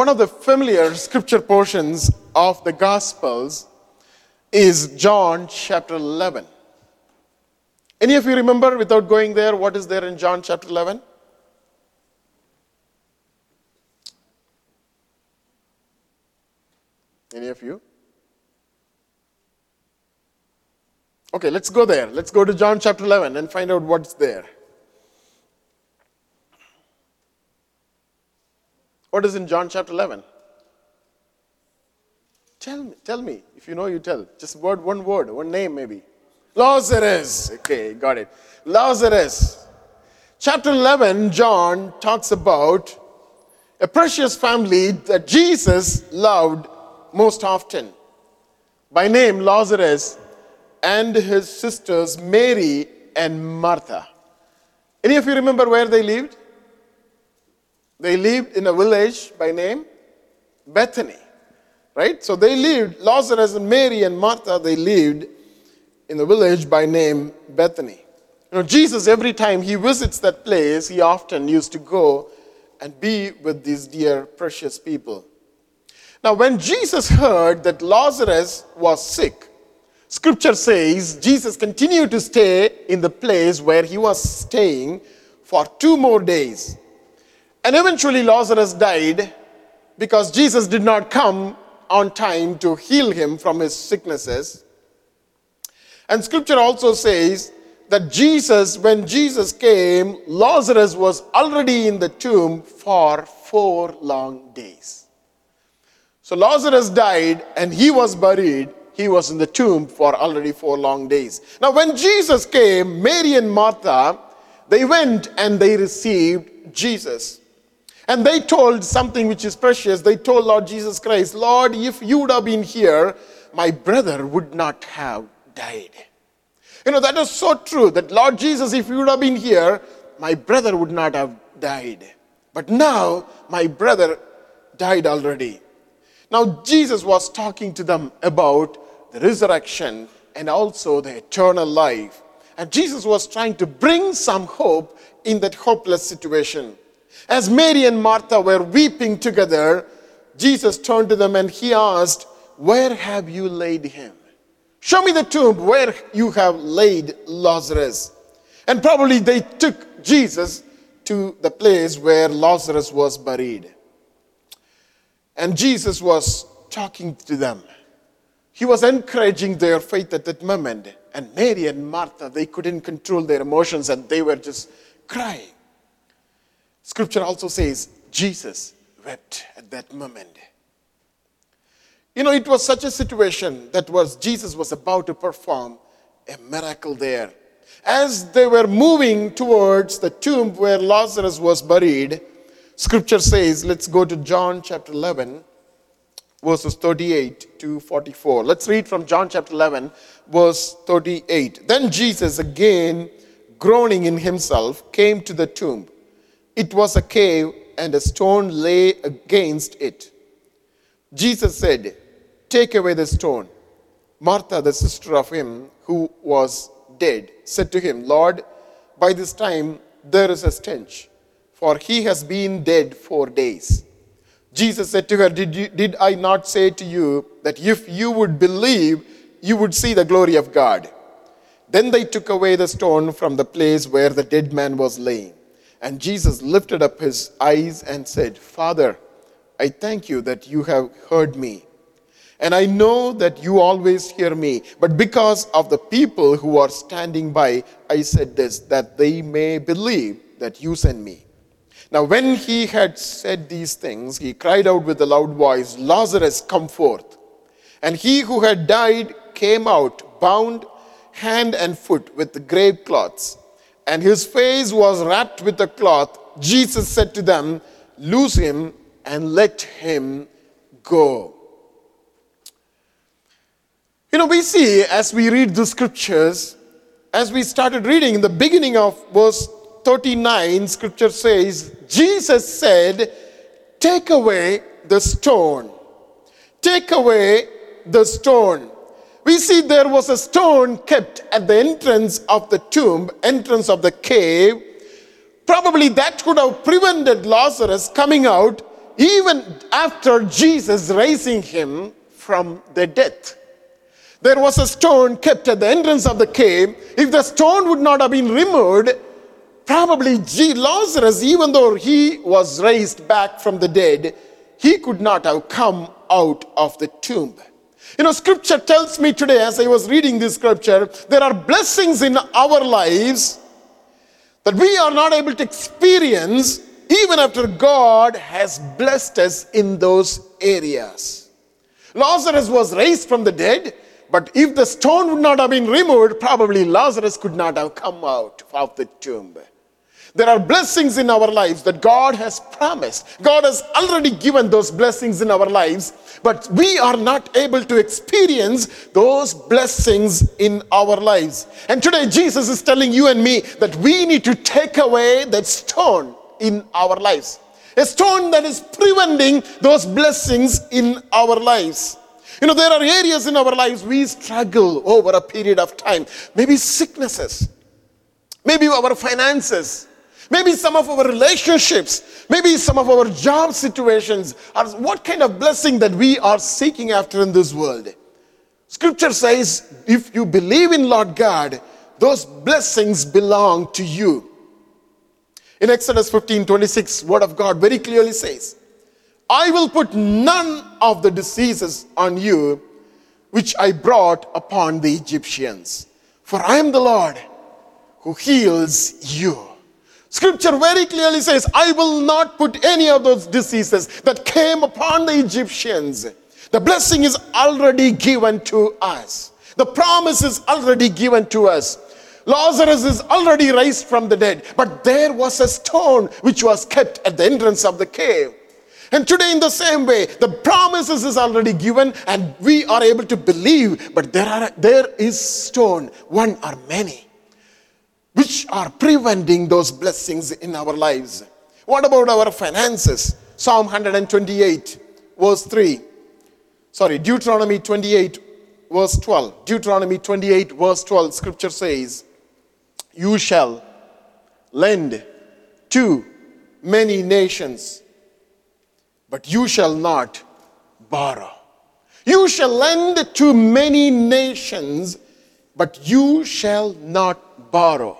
One of the familiar scripture portions of the Gospels is John chapter 11. Any of you remember, without going there, what is there in John chapter 11? Any of you? Okay, let's go there. Let's go to John chapter 11 and find out what's there. What is in John chapter 11? Tell me, tell me. If you know, you tell. Just word, one word, one name maybe. Lazarus. Okay, got it. Lazarus. Chapter 11, John talks about a precious family that Jesus loved most often. By name, Lazarus and his sisters, Mary and Martha. Any of you remember where they lived? They lived in a village by name Bethany. Right? So they lived, Lazarus and Mary and Martha, they lived in the village by name Bethany. You know, Jesus, every time he visits that place, he often used to go and be with these dear, precious people. Now, when Jesus heard that Lazarus was sick, scripture says Jesus continued to stay in the place where he was staying for two more days. And eventually, Lazarus died because Jesus did not come on time to heal him from his sicknesses. And scripture also says that Jesus, when Jesus came, Lazarus was already in the tomb for four long days. So Lazarus died and he was buried. He was in the tomb for already four long days. Now, when Jesus came, Mary and Martha, they went and they received Jesus. And they told something which is precious. They told Lord Jesus Christ, Lord, if you would have been here, my brother would not have died. You know, that is so true that Lord Jesus, if you would have been here, my brother would not have died. But now, my brother died already. Now, Jesus was talking to them about the resurrection and also the eternal life. And Jesus was trying to bring some hope in that hopeless situation. As Mary and Martha were weeping together, Jesus turned to them and he asked, Where have you laid him? Show me the tomb where you have laid Lazarus. And probably they took Jesus to the place where Lazarus was buried. And Jesus was talking to them. He was encouraging their faith at that moment. And Mary and Martha, they couldn't control their emotions and they were just crying. Scripture also says Jesus wept at that moment. You know, it was such a situation that was Jesus was about to perform a miracle there. As they were moving towards the tomb where Lazarus was buried, scripture says, let's go to John chapter 11, verses 38 to 44. Let's read from John chapter 11, verse 38. Then Jesus, again groaning in himself, came to the tomb. It was a cave, and a stone lay against it. Jesus said, Take away the stone. Martha, the sister of him who was dead, said to him, Lord, by this time there is a stench, for he has been dead four days. Jesus said to her, Did, you, did I not say to you that if you would believe, you would see the glory of God? Then they took away the stone from the place where the dead man was laying. And Jesus lifted up his eyes and said, Father, I thank you that you have heard me. And I know that you always hear me. But because of the people who are standing by, I said this, that they may believe that you sent me. Now, when he had said these things, he cried out with a loud voice, Lazarus, come forth. And he who had died came out, bound hand and foot with grave cloths and his face was wrapped with a cloth, Jesus said to them, Loose him and let him go. You know, we see as we read the scriptures, as we started reading in the beginning of verse 39, scripture says, Jesus said, Take away the stone. Take away the stone we see there was a stone kept at the entrance of the tomb, entrance of the cave. Probably that could have prevented Lazarus coming out even after Jesus raising him from the death. There was a stone kept at the entrance of the cave. If the stone would not have been removed, probably Lazarus, even though he was raised back from the dead, he could not have come out of the tomb. You know, scripture tells me today, as I was reading this scripture, there are blessings in our lives that we are not able to experience even after God has blessed us in those areas. Lazarus was raised from the dead, but if the stone would not have been removed, probably Lazarus could not have come out of the tomb. There are blessings in our lives that God has promised. God has already given those blessings in our lives, but we are not able to experience those blessings in our lives. And today, Jesus is telling you and me that we need to take away that stone in our lives. A stone that is preventing those blessings in our lives. You know, there are areas in our lives we struggle over a period of time. Maybe sicknesses, maybe our finances, maybe some of our relationships, maybe some of our job situations, or what kind of blessing that we are seeking after in this world. Scripture says, if you believe in Lord God, those blessings belong to you. In Exodus 15 26, Word of God very clearly says, I will put none of the diseases on you which I brought upon the Egyptians, for I am the Lord who heals you. Scripture very clearly says, I will not put any of those diseases that came upon the Egyptians. The blessing is already given to us. The promise is already given to us. Lazarus is already raised from the dead, but there was a stone which was kept at the entrance of the cave. And today, in the same way, the promises is already given, and we are able to believe, but there are there is stone, one or many which are preventing those blessings in our lives. What about our finances? Psalm 128, verse 3. Sorry, Deuteronomy 28, verse 12. Deuteronomy 28, verse 12, scripture says, You shall lend to many nations, but you shall not borrow. You shall lend to many nations, but you shall not borrow.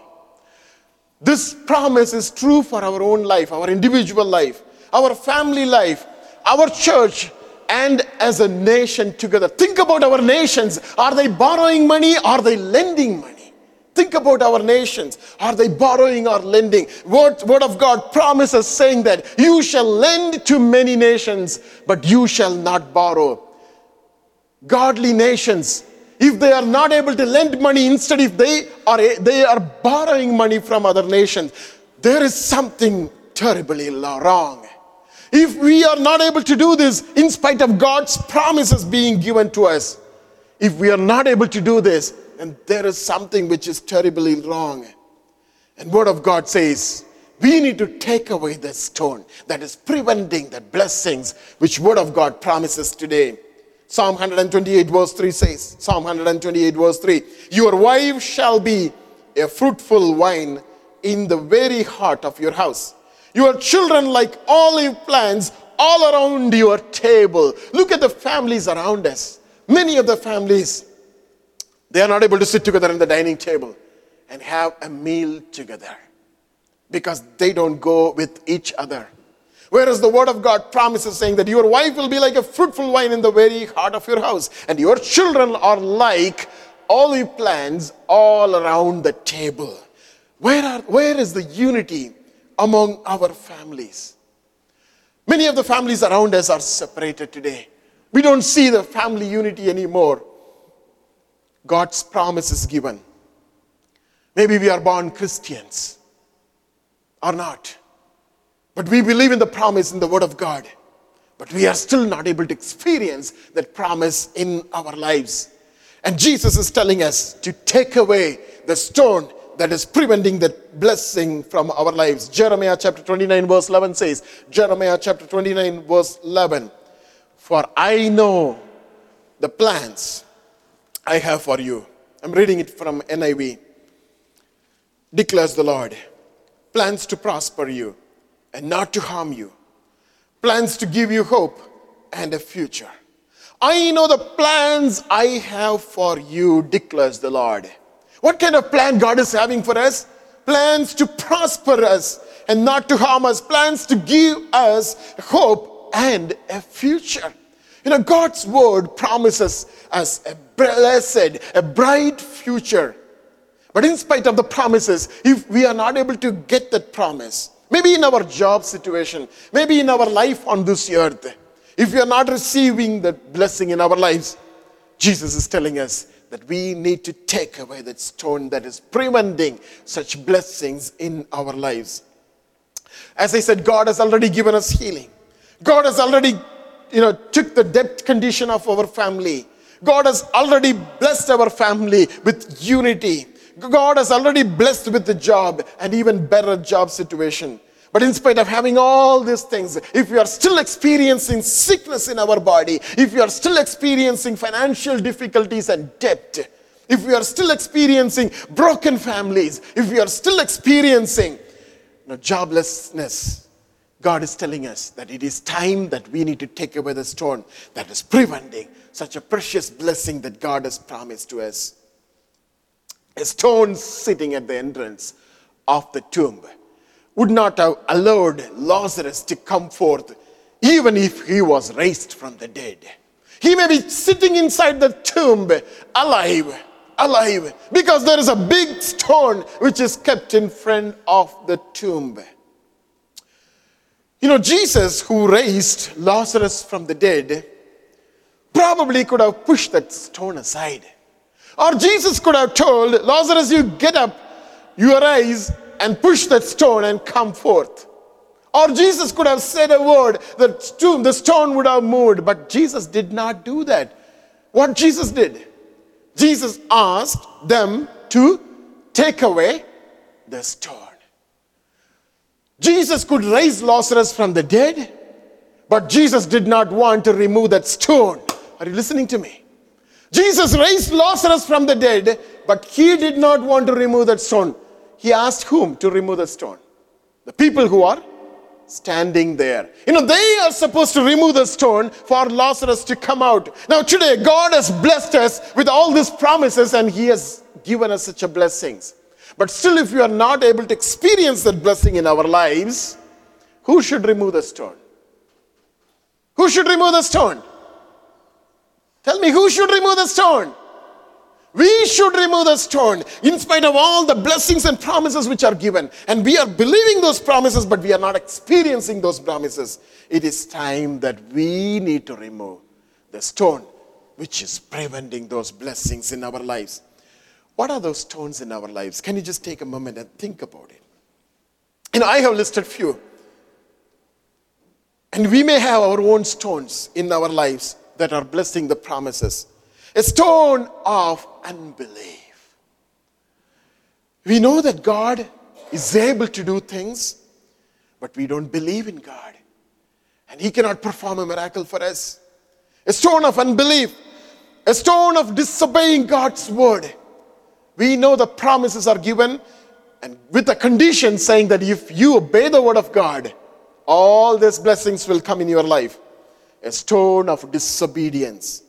This promise is true for our own life, our individual life, our family life, our church, and as a nation together. Think about our nations. Are they borrowing money? Are they lending money? Think about our nations. Are they borrowing or lending? Word, word of God promises saying that you shall lend to many nations, but you shall not borrow. Godly nations if they are not able to lend money, instead, if they are, they are borrowing money from other nations, there is something terribly wrong. If we are not able to do this, in spite of God's promises being given to us, if we are not able to do this, then there is something which is terribly wrong. And Word of God says, we need to take away the stone that is preventing the blessings which Word of God promises today. Psalm 128, verse 3 says, Psalm 128, verse 3 Your wife shall be a fruitful vine in the very heart of your house. Your children like olive plants all around your table. Look at the families around us. Many of the families, they are not able to sit together in the dining table and have a meal together because they don't go with each other. Whereas the word of God promises saying that your wife will be like a fruitful vine in the very heart of your house, and your children are like olive plants all around the table. Where, are, where is the unity among our families? Many of the families around us are separated today. We don't see the family unity anymore. God's promise is given. Maybe we are born Christians or not. But we believe in the promise in the Word of God. But we are still not able to experience that promise in our lives. And Jesus is telling us to take away the stone that is preventing that blessing from our lives. Jeremiah chapter 29, verse 11 says, Jeremiah chapter 29, verse 11, For I know the plans I have for you. I'm reading it from NIV. Declares the Lord, plans to prosper you and not to harm you, plans to give you hope and a future. I know the plans I have for you, declares the Lord. What kind of plan God is having for us? Plans to prosper us and not to harm us, plans to give us hope and a future. You know, God's word promises us a blessed, a bright future. But in spite of the promises, if we are not able to get that promise, maybe in our job situation, maybe in our life on this earth, if we are not receiving that blessing in our lives, Jesus is telling us that we need to take away that stone that is preventing such blessings in our lives. As I said, God has already given us healing. God has already, you know, took the debt condition of our family. God has already blessed our family with unity. God has already blessed with the job and even better job situation. But in spite of having all these things, if we are still experiencing sickness in our body, if we are still experiencing financial difficulties and debt, if we are still experiencing broken families, if we are still experiencing you know, joblessness, God is telling us that it is time that we need to take away the stone that is preventing such a precious blessing that God has promised to us. A stone sitting at the entrance of the tomb would not have allowed Lazarus to come forth, even if he was raised from the dead. He may be sitting inside the tomb alive, alive, because there is a big stone which is kept in front of the tomb. You know, Jesus, who raised Lazarus from the dead, probably could have pushed that stone aside. Or Jesus could have told Lazarus, You get up, you arise, and push that stone and come forth. Or Jesus could have said a word, the stone, the stone would have moved, but Jesus did not do that. What Jesus did? Jesus asked them to take away the stone. Jesus could raise Lazarus from the dead, but Jesus did not want to remove that stone. Are you listening to me? Jesus raised Lazarus from the dead, but he did not want to remove that stone he asked whom to remove the stone? The people who are standing there. You know, they are supposed to remove the stone for Lazarus to come out. Now, today, God has blessed us with all these promises and He has given us such a blessings. But still, if we are not able to experience that blessing in our lives, who should remove the stone? Who should remove the stone? Tell me, who should remove the stone? We should remove the stone in spite of all the blessings and promises which are given. And we are believing those promises, but we are not experiencing those promises. It is time that we need to remove the stone which is preventing those blessings in our lives. What are those stones in our lives? Can you just take a moment and think about it? Know, I have listed few. And we may have our own stones in our lives that are blessing the promises a stone of unbelief. We know that God is able to do things, but we don't believe in God. And He cannot perform a miracle for us. A stone of unbelief, a stone of disobeying God's word. We know the promises are given, and with a condition saying that if you obey the word of God, all these blessings will come in your life. A stone of disobedience.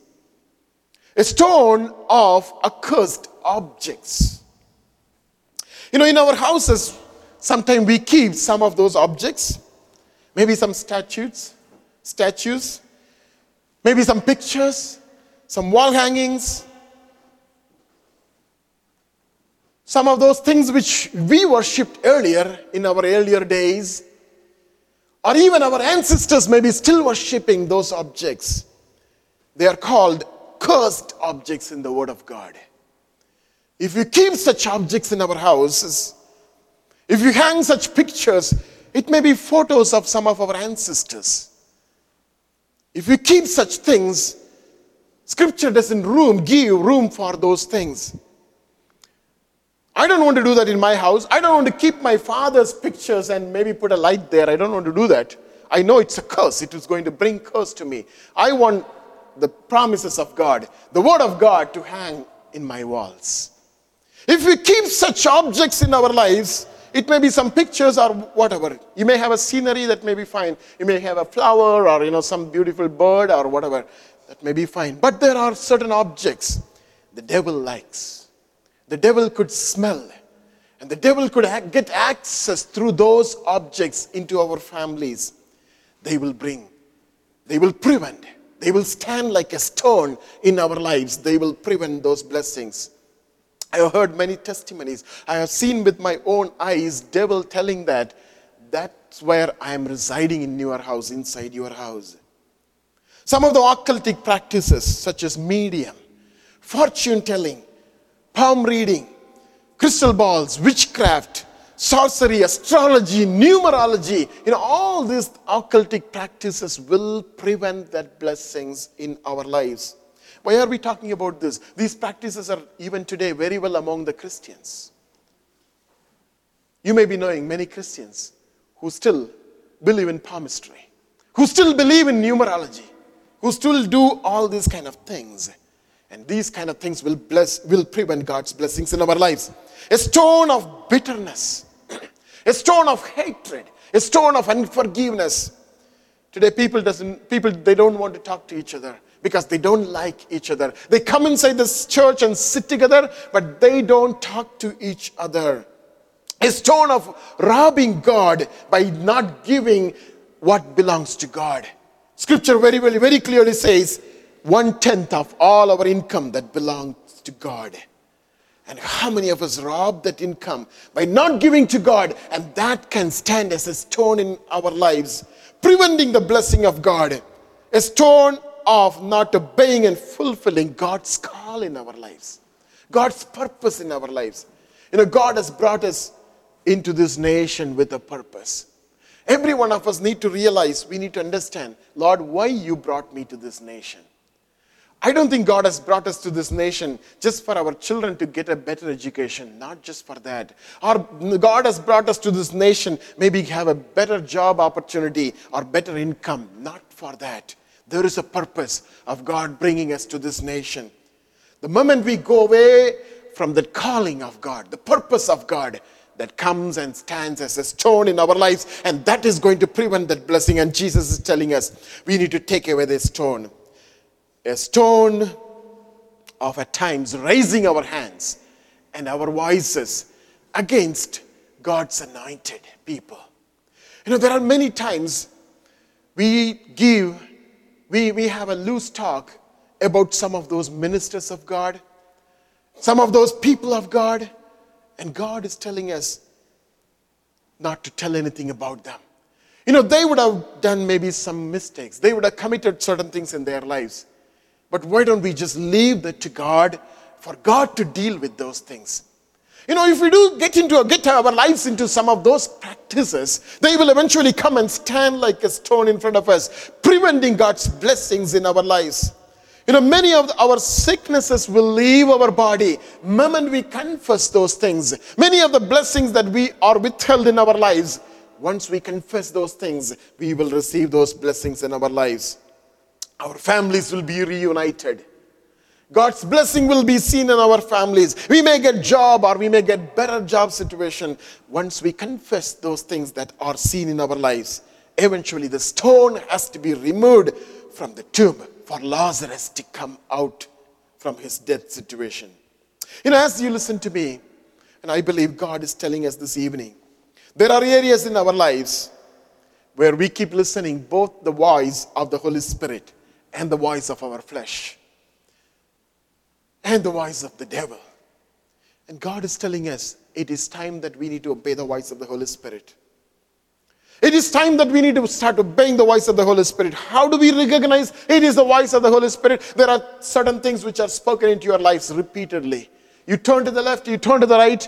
A stone of accursed objects. You know, in our houses, sometimes we keep some of those objects, maybe some statues, statues, maybe some pictures, some wall hangings, some of those things which we worshipped earlier in our earlier days, or even our ancestors may be still worshipping those objects. They are called cursed objects in the Word of God. If you keep such objects in our houses, if you hang such pictures, it may be photos of some of our ancestors. If you keep such things, Scripture doesn't room, give room for those things. I don't want to do that in my house. I don't want to keep my father's pictures and maybe put a light there. I don't want to do that. I know it's a curse. It is going to bring curse to me. I want the promises of God, the Word of God to hang in my walls. If we keep such objects in our lives, It may be some pictures or whatever. You may have a scenery that may be fine. You may have a flower or you know some beautiful bird or whatever. That may be fine. But there are certain objects the devil likes. The devil could smell. And the devil could get access through those objects into our families. They will bring, they will prevent, they will stand like a stone in our lives. They will prevent those blessings. I have heard many testimonies. I have seen with my own eyes devil telling that that's where I am residing in your house, inside your house. Some of the occultic practices, such as medium, fortune telling, palm reading, crystal balls, witchcraft, sorcery, astrology, numerology, you know, all these occultic practices will prevent that blessings in our lives. Why are we talking about this? These practices are even today very well among the Christians. You may be knowing many Christians who still believe in palmistry, who still believe in numerology, who still do all these kind of things. And these kind of things will bless, will prevent God's blessings in our lives. A stone of bitterness, a stone of hatred, a stone of unforgiveness. Today, people doesn't people they don't want to talk to each other because they don't like each other. They come inside this church and sit together, but they don't talk to each other. A stone of robbing God by not giving what belongs to God. Scripture very, very, very clearly says one tenth of all our income that belongs to God. And how many of us rob that income by not giving to God? And that can stand as a stone in our lives, preventing the blessing of God. A stone of not obeying and fulfilling God's call in our lives, God's purpose in our lives. You know, God has brought us into this nation with a purpose. Every one of us need to realize, we need to understand, Lord, why you brought me to this nation. I don't think God has brought us to this nation just for our children to get a better education, not just for that. Or God has brought us to this nation maybe have a better job opportunity or better income, not for that. There is a purpose of God bringing us to this nation. The moment we go away from the calling of God, the purpose of God, that comes and stands as a stone in our lives, and that is going to prevent that blessing. And Jesus is telling us we need to take away this stone. A stone of at times raising our hands and our voices against God's anointed people. You know, there are many times we give we, we have a loose talk about some of those ministers of God, some of those people of God, and God is telling us not to tell anything about them. You know, they would have done maybe some mistakes, they would have committed certain things in their lives. But why don't we just leave that to God for God to deal with those things? You know, if we do get into get our lives into some of those practices, they will eventually come and stand like a stone in front of us, preventing God's blessings in our lives. You know, many of our sicknesses will leave our body moment we confess those things. Many of the blessings that we are withheld in our lives, once we confess those things, we will receive those blessings in our lives. Our families will be reunited. God's blessing will be seen in our families. We may get job or we may get better job situation once we confess those things that are seen in our lives. Eventually the stone has to be removed from the tomb for Lazarus to come out from his death situation. You know, as you listen to me, and I believe God is telling us this evening, there are areas in our lives where we keep listening both the voice of the Holy Spirit and the voice of our flesh and the voice of the devil. And God is telling us it is time that we need to obey the voice of the Holy Spirit. It is time that we need to start obeying the voice of the Holy Spirit. How do we recognize it is the voice of the Holy Spirit? There are certain things which are spoken into your lives repeatedly. You turn to the left, you turn to the right.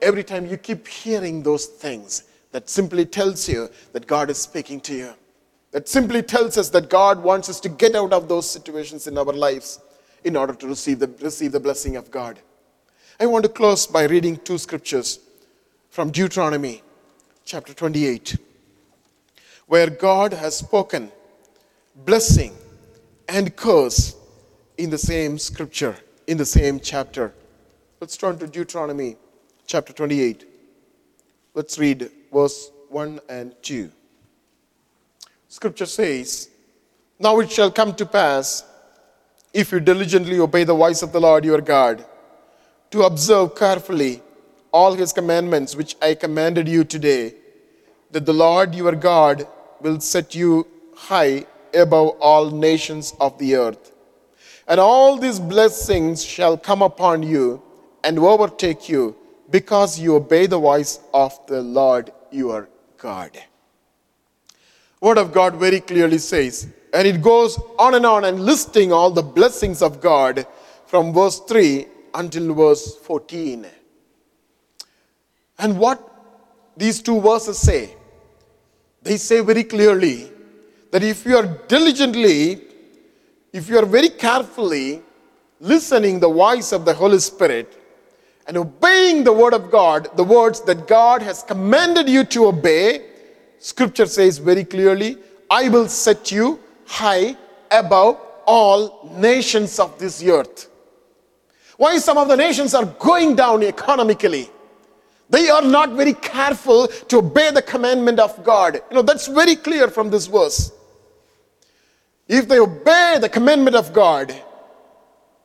Every time you keep hearing those things, that simply tells you that God is speaking to you. That simply tells us that God wants us to get out of those situations in our lives in order to receive the, receive the blessing of God. I want to close by reading two scriptures from Deuteronomy chapter 28, where God has spoken blessing and curse in the same scripture, in the same chapter. Let's turn to Deuteronomy chapter 28. Let's read verse 1 and 2. Scripture says, Now it shall come to pass, if you diligently obey the voice of the Lord your God, to observe carefully all his commandments which I commanded you today, that the Lord your God will set you high above all nations of the earth. And all these blessings shall come upon you and overtake you because you obey the voice of the Lord your God. Word of God very clearly says, and it goes on and on and listing all the blessings of God from verse 3 until verse 14. And what these two verses say, they say very clearly that if you are diligently, if you are very carefully listening the voice of the Holy Spirit and obeying the word of God, the words that God has commanded you to obey, scripture says very clearly, I will set you high above all nations of this earth. Why some of the nations are going down economically? They are not very careful to obey the commandment of God. You know, that's very clear from this verse. If they obey the commandment of God,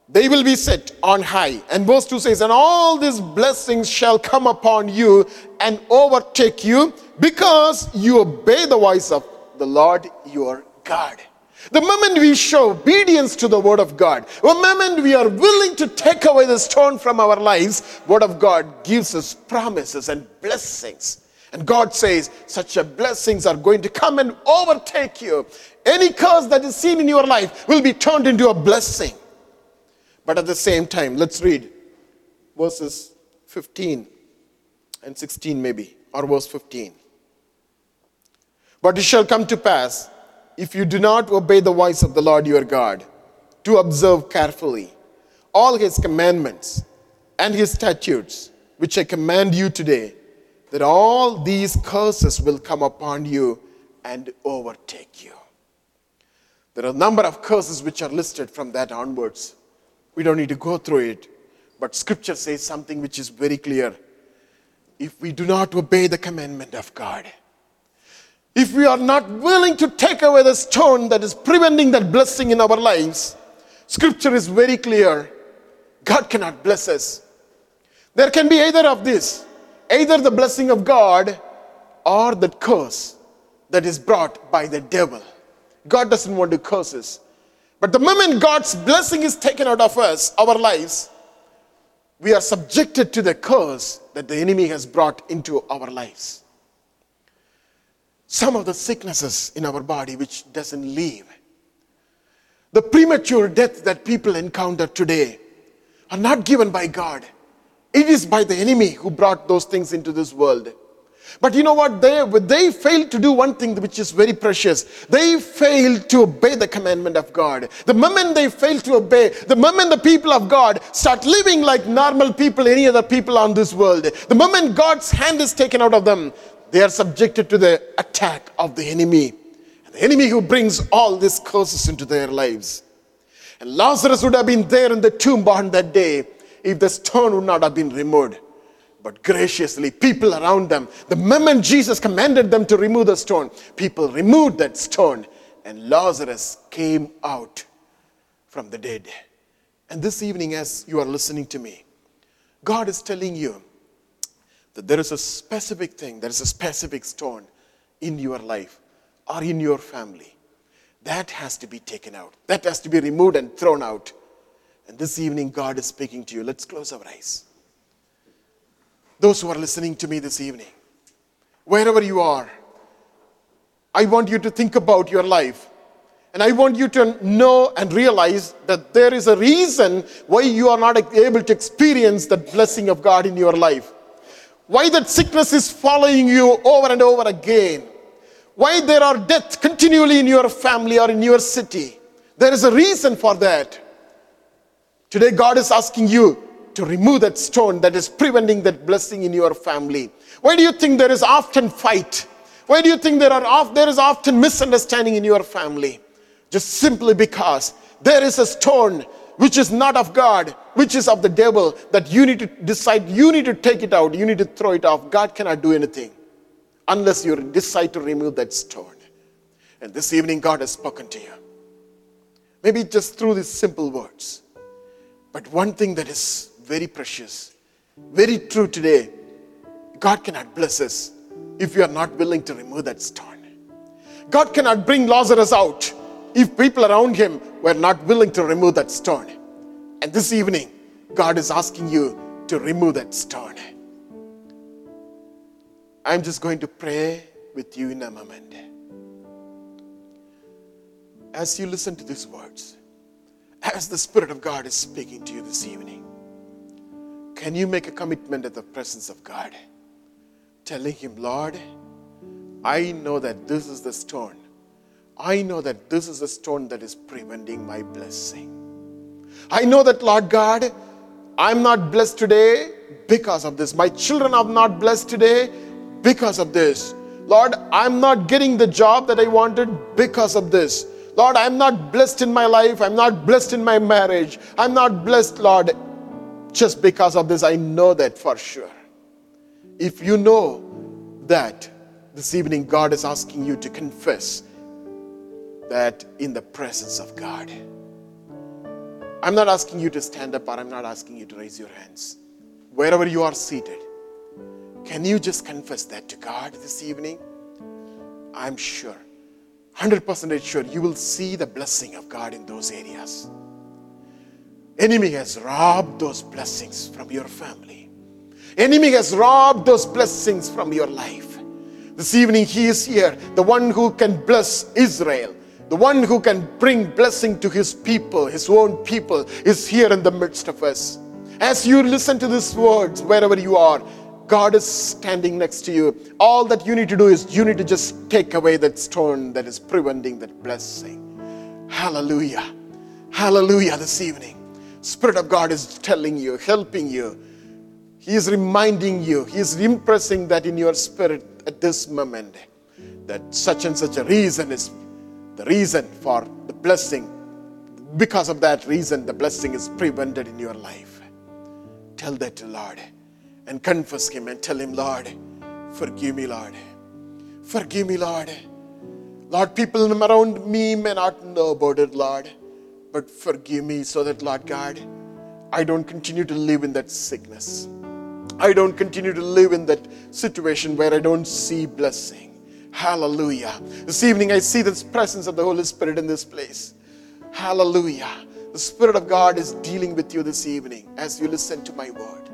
they will be set on high. And verse 2 says, And all these blessings shall come upon you and overtake you because you obey the voice of the Lord your God. The moment we show obedience to the word of God, the moment we are willing to take away the stone from our lives, word of God gives us promises and blessings. And God says, such a blessings are going to come and overtake you. Any curse that is seen in your life will be turned into a blessing. But at the same time, let's read verses 15 and 16, maybe, or verse 15. But it shall come to pass, if you do not obey the voice of the Lord your God, to observe carefully all his commandments and his statutes, which I command you today, that all these curses will come upon you and overtake you. There are a number of curses which are listed from that onwards. We don't need to go through it. But scripture says something which is very clear. If we do not obey the commandment of God, if we are not willing to take away the stone that is preventing that blessing in our lives, scripture is very clear. God cannot bless us. There can be either of this either the blessing of God or the curse that is brought by the devil. God doesn't want to curse us. But the moment God's blessing is taken out of us, our lives, we are subjected to the curse that the enemy has brought into our lives. Some of the sicknesses in our body which doesn't leave. The premature death that people encounter today are not given by God. It is by the enemy who brought those things into this world. But you know what? They, they failed to do one thing which is very precious. They failed to obey the commandment of God. The moment they fail to obey, the moment the people of God start living like normal people, any other people on this world, the moment God's hand is taken out of them, they are subjected to the attack of the enemy. The enemy who brings all these curses into their lives. And Lazarus would have been there in the tomb on that day if the stone would not have been removed but graciously, people around them, the moment Jesus commanded them to remove the stone, people removed that stone, and Lazarus came out from the dead. And this evening, as you are listening to me, God is telling you that there is a specific thing, there is a specific stone in your life or in your family. That has to be taken out, that has to be removed and thrown out. And this evening, God is speaking to you. Let's close our eyes those who are listening to me this evening, wherever you are, I want you to think about your life. And I want you to know and realize that there is a reason why you are not able to experience the blessing of God in your life. Why that sickness is following you over and over again. Why there are deaths continually in your family or in your city. There is a reason for that. Today, God is asking you to remove that stone that is preventing that blessing in your family. Why do you think there is often fight? Why do you think there, are, there is often misunderstanding in your family? Just simply because there is a stone which is not of God, which is of the devil, that you need to decide, you need to take it out, you need to throw it off. God cannot do anything unless you decide to remove that stone. And this evening, God has spoken to you. Maybe just through these simple words. But one thing that is very precious, very true today God cannot bless us if we are not willing to remove that stone. God cannot bring Lazarus out if people around him were not willing to remove that stone. And this evening, God is asking you to remove that stone. I'm just going to pray with you in a moment. As you listen to these words, as the Spirit of God is speaking to you this evening, can you make a commitment at the presence of God? Telling Him, Lord, I know that this is the stone. I know that this is the stone that is preventing my blessing. I know that, Lord God, I'm not blessed today because of this. My children are not blessed today because of this. Lord, I'm not getting the job that I wanted because of this. Lord, I'm not blessed in my life. I'm not blessed in my marriage. I'm not blessed, Lord, just because of this. I know that for sure. If you know that this evening God is asking you to confess that in the presence of God. I'm not asking you to stand up or I'm not asking you to raise your hands. Wherever you are seated, can you just confess that to God this evening? I'm sure, 100% sure, you will see the blessing of God in those areas. Enemy has robbed those blessings from your family. Enemy has robbed those blessings from your life. This evening he is here, the one who can bless Israel, the one who can bring blessing to his people, his own people, is here in the midst of us. As you listen to these words, wherever you are, God is standing next to you. All that you need to do is you need to just take away that stone that is preventing that blessing. Hallelujah. Hallelujah this evening. Spirit of God is telling you, helping you. He is reminding you, He is impressing that in your spirit at this moment that such and such a reason is the reason for the blessing. Because of that reason, the blessing is prevented in your life. Tell that to Lord and confess Him and tell Him, Lord, forgive me, Lord. Forgive me, Lord. Lord, people around me may not know about it, Lord, but forgive me so that, Lord God, I don't continue to live in that sickness. I don't continue to live in that situation where I don't see blessing. Hallelujah. This evening I see the presence of the Holy Spirit in this place. Hallelujah. The Spirit of God is dealing with you this evening as you listen to my word.